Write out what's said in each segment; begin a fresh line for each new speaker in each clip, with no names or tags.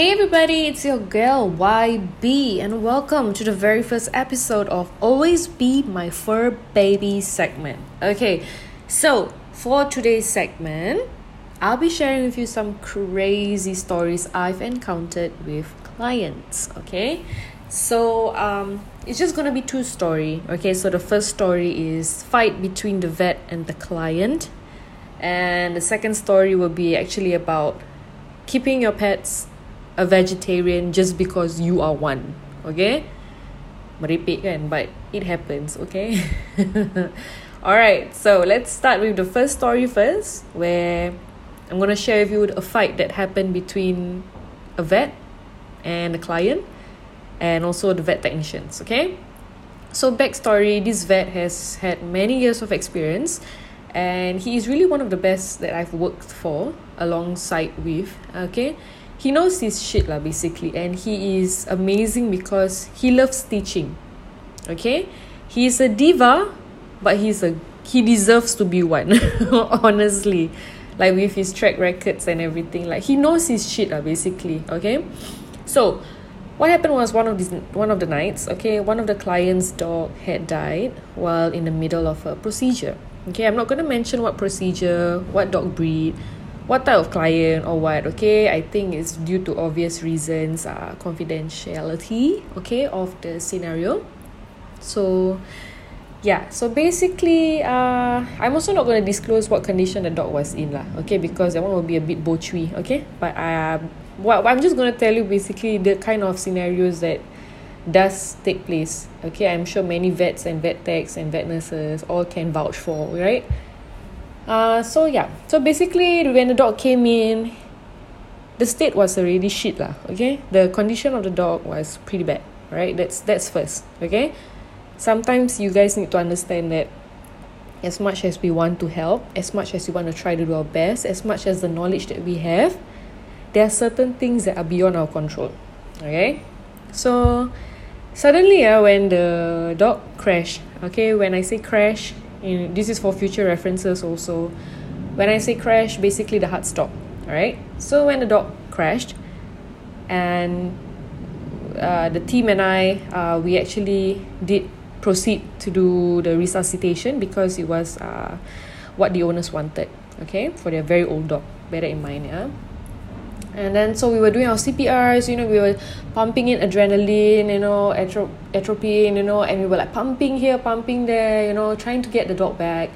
Hey everybody, it's your girl YB, and welcome to the very first episode of Always Be My Fur Baby segment. Okay, so for today's segment, I'll be sharing with you some crazy stories I've encountered with clients. Okay, so um, it's just gonna be two story. Okay, so the first story is fight between the vet and the client, and the second story will be actually about keeping your pets a vegetarian just because you are one. Okay? Merepek kan? But it happens, okay? Alright, so let's start with the first story first, where I'm gonna share with you a fight that happened between a vet and a client, and also the vet technicians, okay? So, backstory this vet has had many years of experience, and he is really one of the best that I've worked for alongside with, okay? He knows his shit lah basically. And he is amazing because he loves teaching. Okay? He's a diva but he's a he deserves to be one honestly. Like with his track records and everything. Like he knows his shit lah basically. Okay? So what happened was one of these one of the nights okay one of the clients dog had died while in the middle of a procedure. Okay? I'm not going to mention what procedure what dog breed what type of client or what okay? I think it's due to obvious reasons uh confidentiality okay of the scenario. So yeah so basically uh i'm also not going to disclose what condition the dog was in lah okay? Because that one will be a bit bochui okay? But uh what i'm just going to tell you basically the kind of scenarios that does take place okay? I'm sure many vets and vet techs and vet nurses all can vouch for right uh, so yeah, so basically when the dog came in, the state was already shit lah. Okay, the condition of the dog was pretty bad. Right, that's that's first. Okay, sometimes you guys need to understand that as much as we want to help, as much as we want to try to do our best, as much as the knowledge that we have, there are certain things that are beyond our control. Okay, so suddenly, uh, when the dog crashed, okay, when I say crash, in this is for future references also. When i say crash basically the heart stopped right so when the dog crashed and uh, the team and i uh, we actually did proceed to do the resuscitation because it was uh, what the owners wanted okay? For their very old dog better in mind yeah and then so we were doing our CPRs, you know, we were pumping in adrenaline, you know, atro- atropine, you know, and we were like pumping here, pumping there, you know, trying to get the dog back.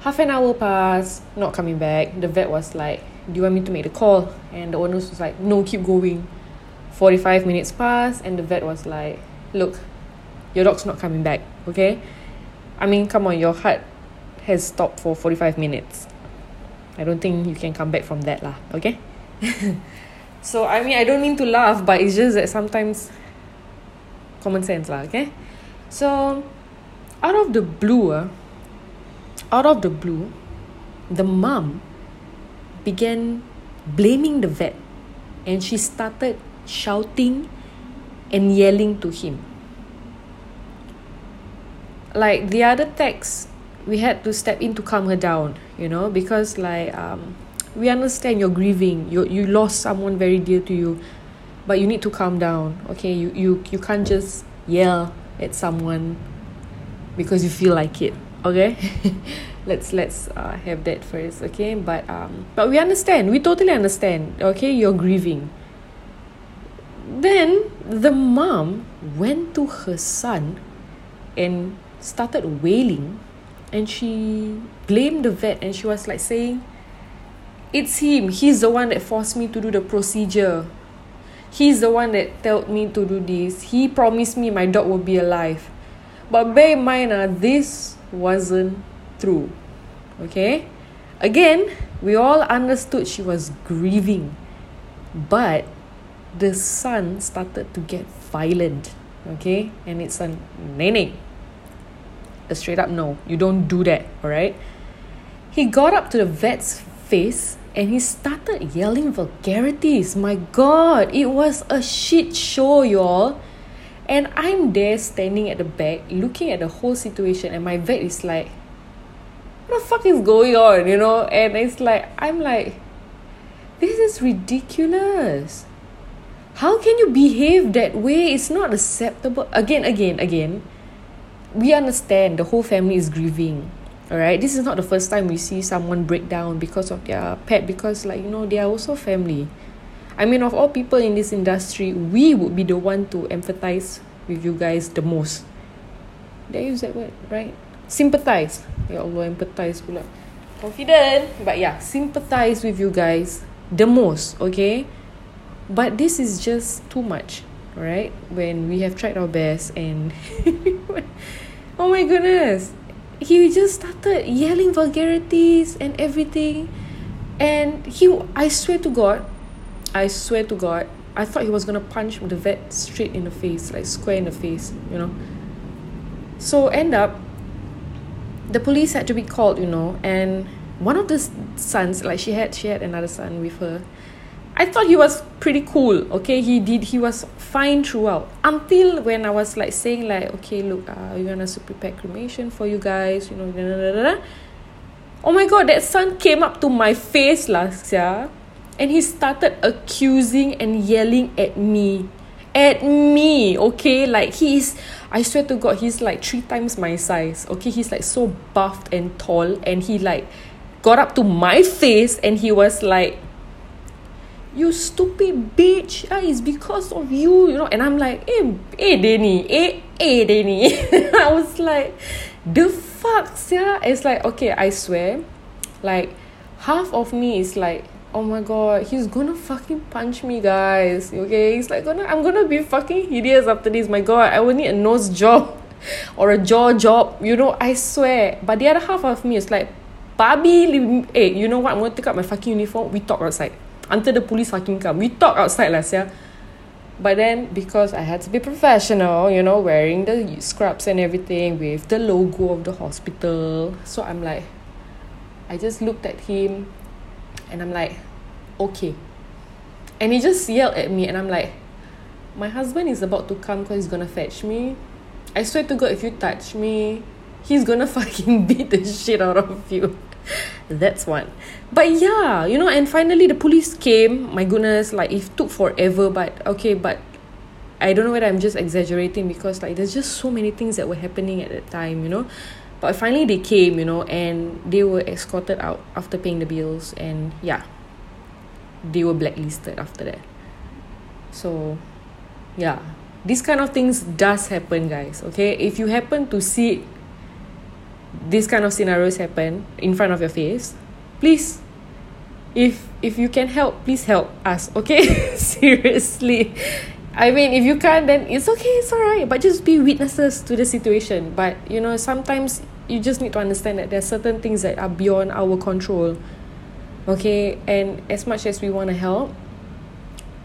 Half an hour passed, not coming back. The vet was like, Do you want me to make the call? And the owner was like, No, keep going. 45 minutes passed, and the vet was like, Look, your dog's not coming back, okay? I mean, come on, your heart has stopped for 45 minutes. I don't think you can come back from that, lah, okay? so I mean I don't mean to laugh but it's just that sometimes common sense lah okay? So out of the blue uh, out of the blue the mom began blaming the vet and she started shouting and yelling to him. Like the other techs we had to step in to calm her down you know because like um we understand you're grieving. You you lost someone very dear to you but you need to calm down okay? You you you can't just yell at someone because you feel like it okay? Let's let's uh, have that first okay? But um but we understand. We totally understand okay? You're grieving. Then the mom went to her son and started wailing and she blamed the vet and she was like saying it's him. He's the one that forced me to do the procedure. He's the one that told me to do this. He promised me my dog will be alive. But bear in mind uh, this wasn't true. Okay? Again we all understood she was grieving. But the son started to get violent. Okay? And it's a nene. A straight up no. You don't do that all right he got up to the vet's face and he started yelling vulgarities. My god, it was a shit show, y'all. And I'm there standing at the back looking at the whole situation, and my vet is like, What the fuck is going on? You know? And it's like, I'm like, This is ridiculous. how can you behave that way it's not acceptable again again again we understand the whole family is grieving alright this is not the first time we see someone break down because of their pet because like you know they are also family. I mean of all people in this industry we would be the one to empathize with you guys the most. Did I use that word right? Sympathize. Ya Allah empathize pula. Confident. But yeah sympathize with you guys the most okay? But this is just too much right when we have tried our best and oh my goodness he just started yelling vulgarities and everything. And he I swear to God I swear to God I thought he was gonna punch the vet straight in the face like square in the face you know. So end up the police had to be called you know and one of the sons like she had she had another son with her I thought he was pretty cool okay? He did he was fine throughout. Until when I was like saying like okay look uh you want to prepare cremation for you guys you know da, da, da. oh my god that son came up to my face last year and he started accusing and yelling at me. At me okay? Like he's I swear to god he's like three times my size okay? He's like so buffed and tall. And he like got up to my face and he was like you stupid bitch ah, it's because of you you know. And I'm like eh eh Danny eh eh Danny. I was like the fuck yeah it's like okay I swear like half of me is like oh my god he's gonna fucking punch me guys okay? He's like gonna I'm gonna be fucking hideous after this. My god I will need a nose job or a jaw job you know I swear. But the other half of me is like Barbie eh you know what? I'm gonna take out my fucking uniform. We talk outside until the police fucking come we talk outside last year. but then because I had to be professional you know wearing the scrubs and everything with the logo of the hospital. So I'm like I just looked at him and I'm like okay. And he just yelled at me and I'm like my husband is about to come because he's gonna fetch me. I swear to God if you touch me he's gonna fucking beat the shit out of you that's one. But yeah you know and finally the police came. My goodness like it took forever but okay but I don't know whether I'm just exaggerating because like there's just so many things that were happening at that time you know? But finally they came you know and they were escorted out after paying the bills and yeah they were blacklisted after that. So yeah. This kind of things does happen guys okay? If you happen to see this kind of scenarios happen in front of your face please if if you can help please help us okay? Seriously. I mean if you can't then it's okay it's alright but just be witnesses to the situation. But you know sometimes you just need to understand that there are certain things that are beyond our control okay? And as much as we want to help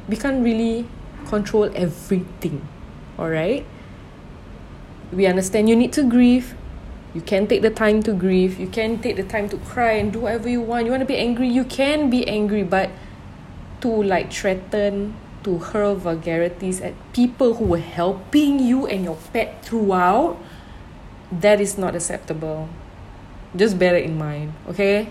we can't really control everything alright? We understand you need to grieve you can take the time to grieve. You can take the time to cry and do whatever you want. You want to be angry you can be angry but to like threaten to hurl vulgarities at people who were helping you and your pet throughout that is not acceptable. Just bear it in mind okay?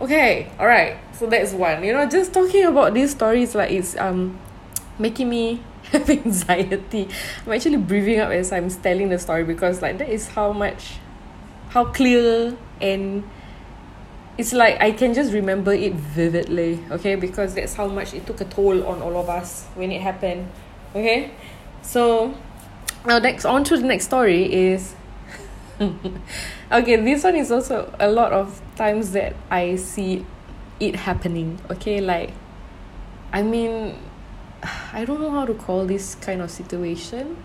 Okay all right so that's one. You know just talking about these stories like it's um making me have anxiety. I'm actually breathing up as i'm telling the story because like that is how much how clear and it's like I can just remember it vividly, okay, because that's how much it took a toll on all of us when it happened. Okay? So now next on to the next story is okay, this one is also a lot of times that I see it happening. Okay, like I mean I don't know how to call this kind of situation.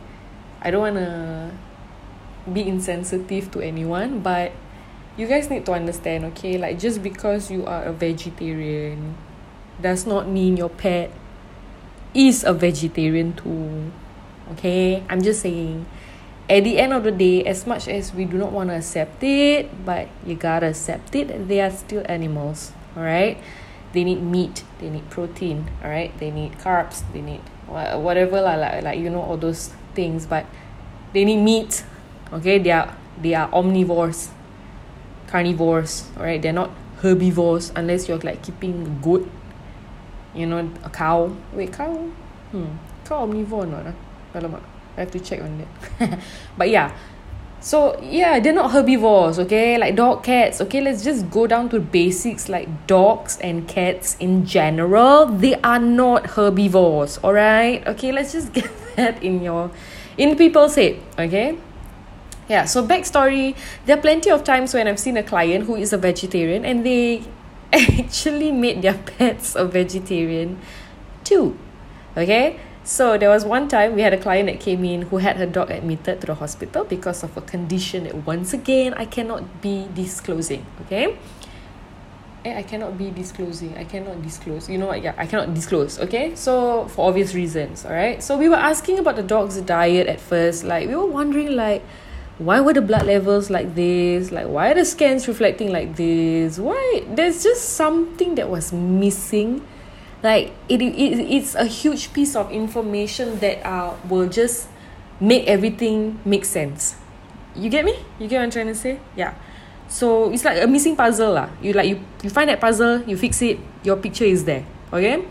I don't wanna be insensitive to anyone but you guys need to understand okay? Like just because you are a vegetarian does not mean your pet is a vegetarian too okay? I'm just saying at the end of the day as much as we do not want to accept it but you gotta accept it they are still animals all right they need meat they need protein all right they need carbs they need whatever like, like you know all those things but they need meat okay they are they are omnivores carnivores alright they're not herbivores unless you're like keeping goat you know a cow wait cow Hmm. Kau omnivore or not? Ah? I have to check on that. but yeah. So yeah, they're not herbivores, okay? Like dog, cats, okay? Let's just go down to basics like dogs and cats in general. They are not herbivores, alright? Okay, let's just get that in your in people's head, okay? Yeah, so backstory, there are plenty of times when I've seen a client who is a vegetarian and they actually made their pets a vegetarian too. Okay? So there was one time we had a client that came in who had her dog admitted to the hospital because of a condition that once again I cannot be disclosing. Okay? Eh, I cannot be disclosing. I cannot disclose. You know what? Yeah, I cannot disclose. Okay, so for obvious reasons. All right. So we were asking about the dog's diet at first. Like we were wondering, like, why were the blood levels like this? Like, why are the scans reflecting like this? Why? There's just something that was missing. Like it, it it's a huge piece of information that uh will just make everything make sense. You get me? You get what i'm trying to say? Yeah. So it's like a missing puzzle lah. You like you, you find that puzzle you fix it your picture is there. Okay?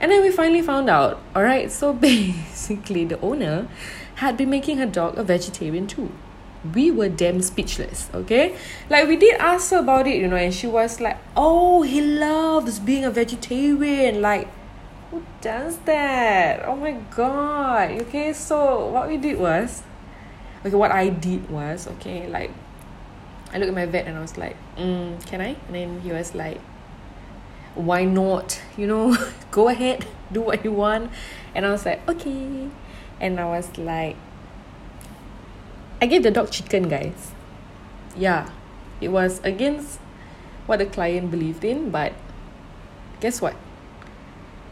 And then we finally found out. All right so basically the owner had been making her dog a vegetarian too we were damn speechless, okay? Like we did ask her about it, you know, and she was like, "Oh, he loves being a vegetarian." Like, who does that? Oh my god. Okay, so what we did was, okay, what I did was, okay, like, I looked at my vet and I was like, mm, "Can I?" And then he was like, "Why not? You know, go ahead, do what you want." And I was like, "Okay," and I was like I gave the dog chicken, guys. Yeah, it was against what the client believed in, but guess what?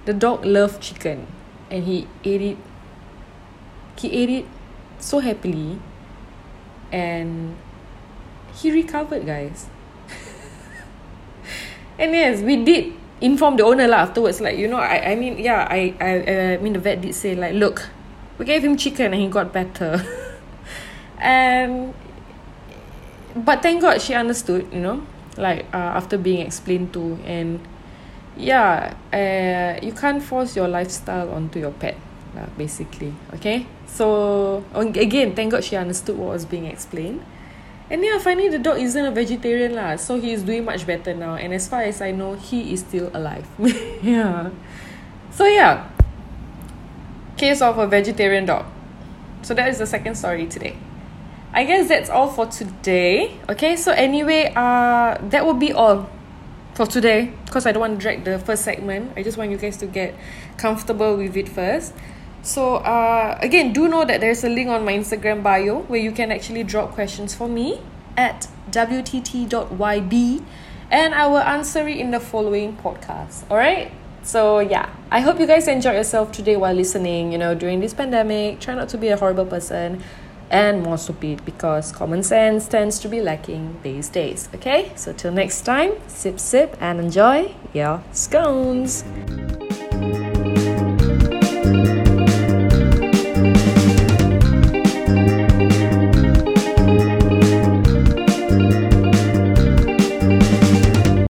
The dog loved chicken and he ate it. He ate it so happily and he recovered, guys. and yes, we did inform the owner lah afterwards. Like, you know, I, I mean, yeah, I, I, I mean, the vet did say, like, look, we gave him chicken and he got better. and but thank god she understood you know like uh, after being explained to and yeah uh, you can't force your lifestyle onto your pet uh, basically okay? So again thank god she understood what was being explained. And yeah finally the dog isn't a vegetarian lah so he is doing much better now. And as far as i know he is still alive. Yeah. So yeah case of a vegetarian dog so that is the second story today I guess that's all for today. Okay, so anyway, uh, that will be all for today because I don't want to drag the first segment. I just want you guys to get comfortable with it first. So, uh, again, do know that there's a link on my Instagram bio where you can actually drop questions for me at wtt.yb and I will answer it in the following podcast. All right? So, yeah, I hope you guys enjoy yourself today while listening. You know, during this pandemic, try not to be a horrible person and more stupid because common sense tends to be lacking these days. Okay, so till next time, sip, sip, and enjoy your scones.